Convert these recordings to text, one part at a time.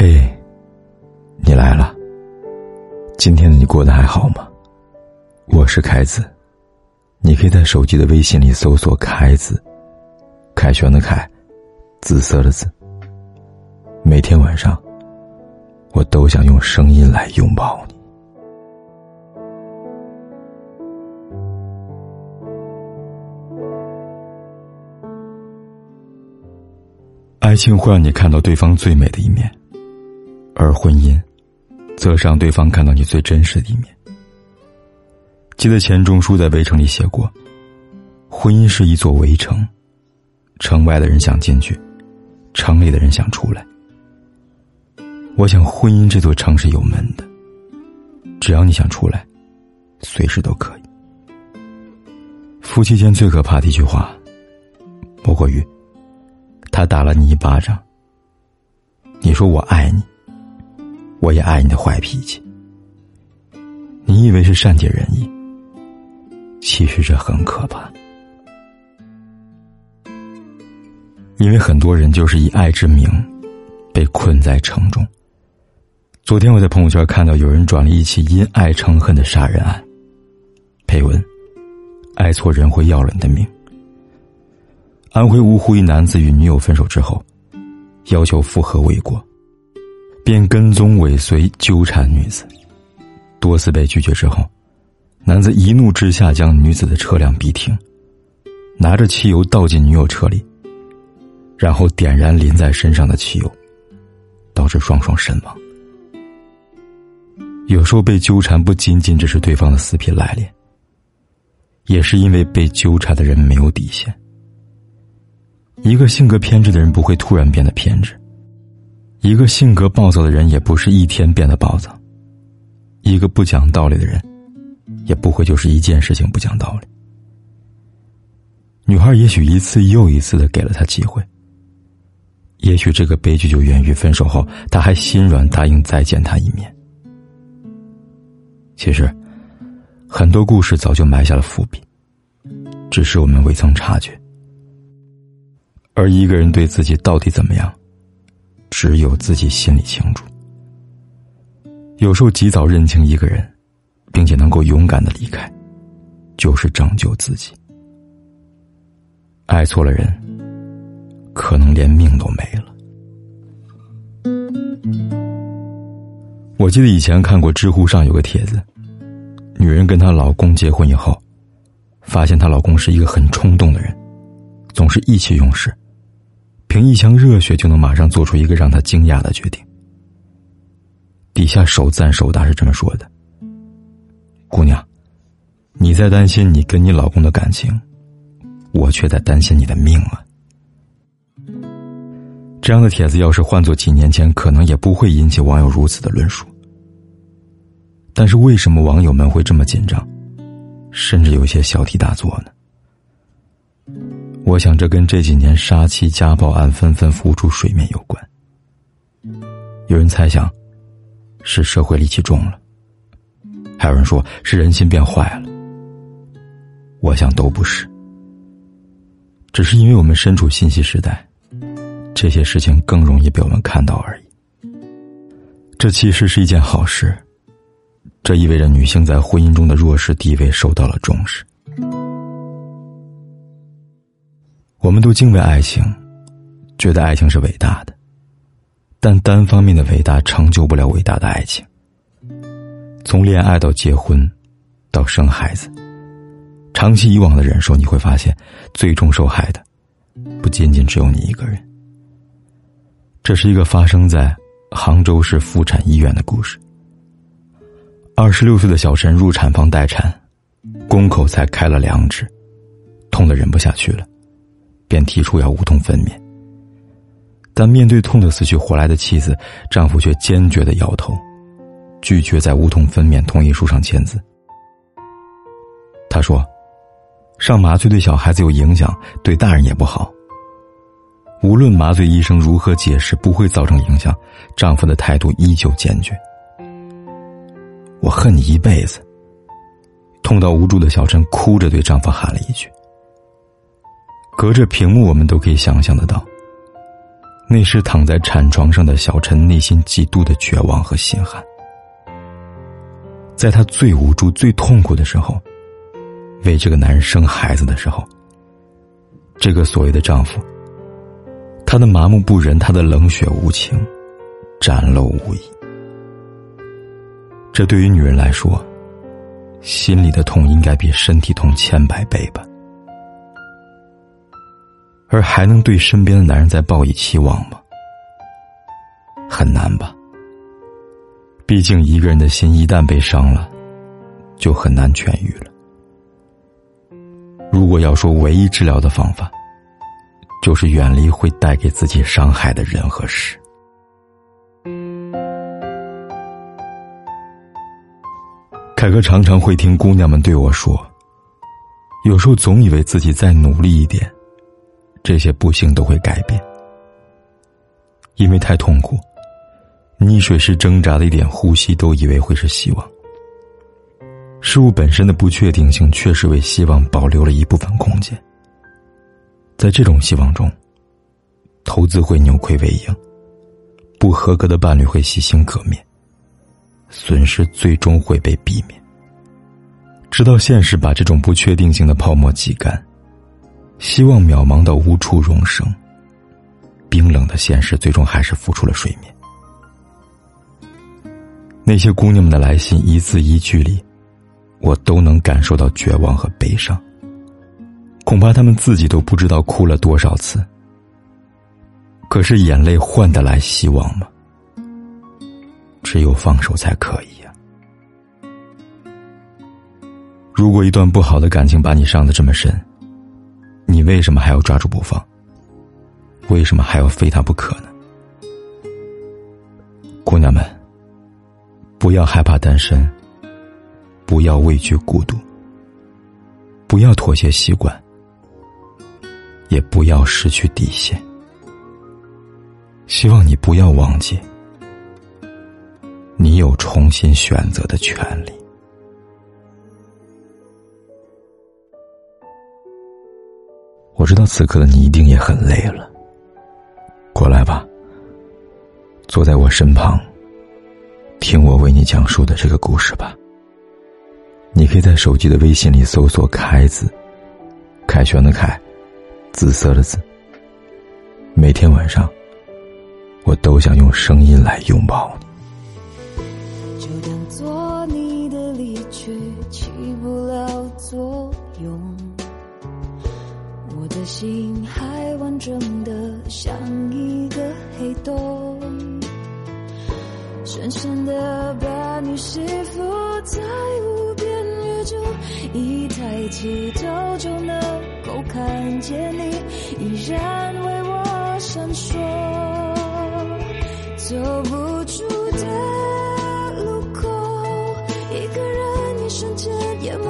嘿，你来了。今天的你过得还好吗？我是凯子，你可以在手机的微信里搜索“凯子”，凯旋的凯，紫色的紫。每天晚上，我都想用声音来拥抱你。爱情会让你看到对方最美的一面。而婚姻，则让对方看到你最真实的一面。记得钱钟书在《围城》里写过：“婚姻是一座围城，城外的人想进去，城里的人想出来。我想，婚姻这座城是有门的，只要你想出来，随时都可以。夫妻间最可怕的一句话，莫过于他打了你一巴掌，你说我爱你。”我也爱你的坏脾气。你以为是善解人意，其实这很可怕。因为很多人就是以爱之名，被困在城中。昨天我在朋友圈看到有人转了一起因爱成恨的杀人案，配文：“爱错人会要了你的命。”安徽芜湖一男子与女友分手之后，要求复合未果。便跟踪尾随纠缠女子，多次被拒绝之后，男子一怒之下将女子的车辆逼停，拿着汽油倒进女友车里，然后点燃淋在身上的汽油，导致双双身亡。有时候被纠缠不仅仅只是对方的死皮赖脸，也是因为被纠缠的人没有底线。一个性格偏执的人不会突然变得偏执。一个性格暴躁的人也不是一天变得暴躁，一个不讲道理的人，也不会就是一件事情不讲道理。女孩也许一次又一次的给了他机会，也许这个悲剧就源于分手后他还心软答应再见他一面。其实，很多故事早就埋下了伏笔，只是我们未曾察觉。而一个人对自己到底怎么样？只有自己心里清楚。有时候及早认清一个人，并且能够勇敢的离开，就是拯救自己。爱错了人，可能连命都没了。我记得以前看过知乎上有个帖子，女人跟她老公结婚以后，发现她老公是一个很冲动的人，总是意气用事。凭一腔热血就能马上做出一个让他惊讶的决定。底下手赞手答是这么说的：“姑娘，你在担心你跟你老公的感情，我却在担心你的命啊。”这样的帖子要是换做几年前，可能也不会引起网友如此的论述。但是为什么网友们会这么紧张，甚至有些小题大做呢？我想，这跟这几年杀妻家暴案纷纷浮出水面有关。有人猜想，是社会戾气重了；还有人说是人心变坏了。我想都不是，只是因为我们身处信息时代，这些事情更容易被我们看到而已。这其实是一件好事，这意味着女性在婚姻中的弱势地位受到了重视。我们都敬畏爱情，觉得爱情是伟大的，但单方面的伟大成就不了伟大的爱情。从恋爱到结婚，到生孩子，长期以往的忍受，你会发现，最终受害的，不仅仅只有你一个人。这是一个发生在杭州市妇产医院的故事。二十六岁的小陈入产房待产，宫口才开了两指，痛的忍不下去了。便提出要无痛分娩，但面对痛得死去活来的妻子，丈夫却坚决的摇头，拒绝在无痛分娩同意书上签字。他说：“上麻醉对小孩子有影响，对大人也不好。无论麻醉医生如何解释，不会造成影响。”丈夫的态度依旧坚决。我恨你一辈子。痛到无助的小陈哭着对丈夫喊了一句。隔着屏幕，我们都可以想象得到，那时躺在产床上的小陈内心极度的绝望和心寒。在她最无助、最痛苦的时候，为这个男人生孩子的时候，这个所谓的丈夫，他的麻木不仁，他的冷血无情，展露无遗。这对于女人来说，心里的痛应该比身体痛千百倍吧。而还能对身边的男人再抱以期望吗？很难吧。毕竟一个人的心一旦被伤了，就很难痊愈了。如果要说唯一治疗的方法，就是远离会带给自己伤害的人和事。凯哥常常会听姑娘们对我说：“有时候总以为自己再努力一点。”这些不幸都会改变，因为太痛苦，溺水时挣扎的一点呼吸都以为会是希望。事物本身的不确定性确实为希望保留了一部分空间。在这种希望中，投资会扭亏为盈，不合格的伴侣会洗心革面，损失最终会被避免。直到现实把这种不确定性的泡沫挤干。希望渺茫到无处容生，冰冷的现实最终还是浮出了水面。那些姑娘们的来信，一字一句里，我都能感受到绝望和悲伤。恐怕她们自己都不知道哭了多少次。可是眼泪换得来希望吗？只有放手才可以呀。如果一段不好的感情把你伤得这么深，你为什么还要抓住不放？为什么还要非他不可呢？姑娘们，不要害怕单身，不要畏惧孤独，不要妥协习惯，也不要失去底线。希望你不要忘记，你有重新选择的权利。我知道此刻的你一定也很累了，过来吧，坐在我身旁，听我为你讲述的这个故事吧。你可以在手机的微信里搜索“凯子”，凯旋的凯，紫色的紫。每天晚上，我都想用声音来拥抱你。就当做你的离去起不了作用。的心还完整的像一个黑洞，深深的把你吸附在无边宇宙，一抬起头就能够看见你，依然为我闪烁，走不出的路口，一个人一瞬间淹没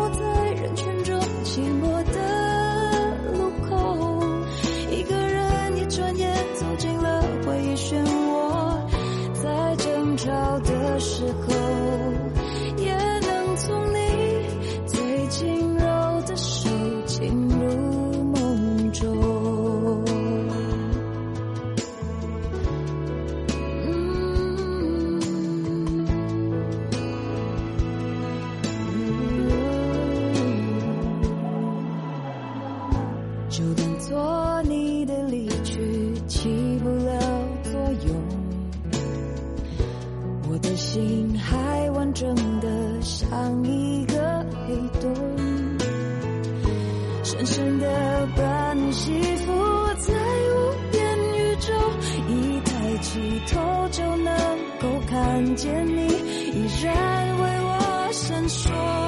你吸附在无边宇宙，一抬起头就能够看见你，依然为我闪烁。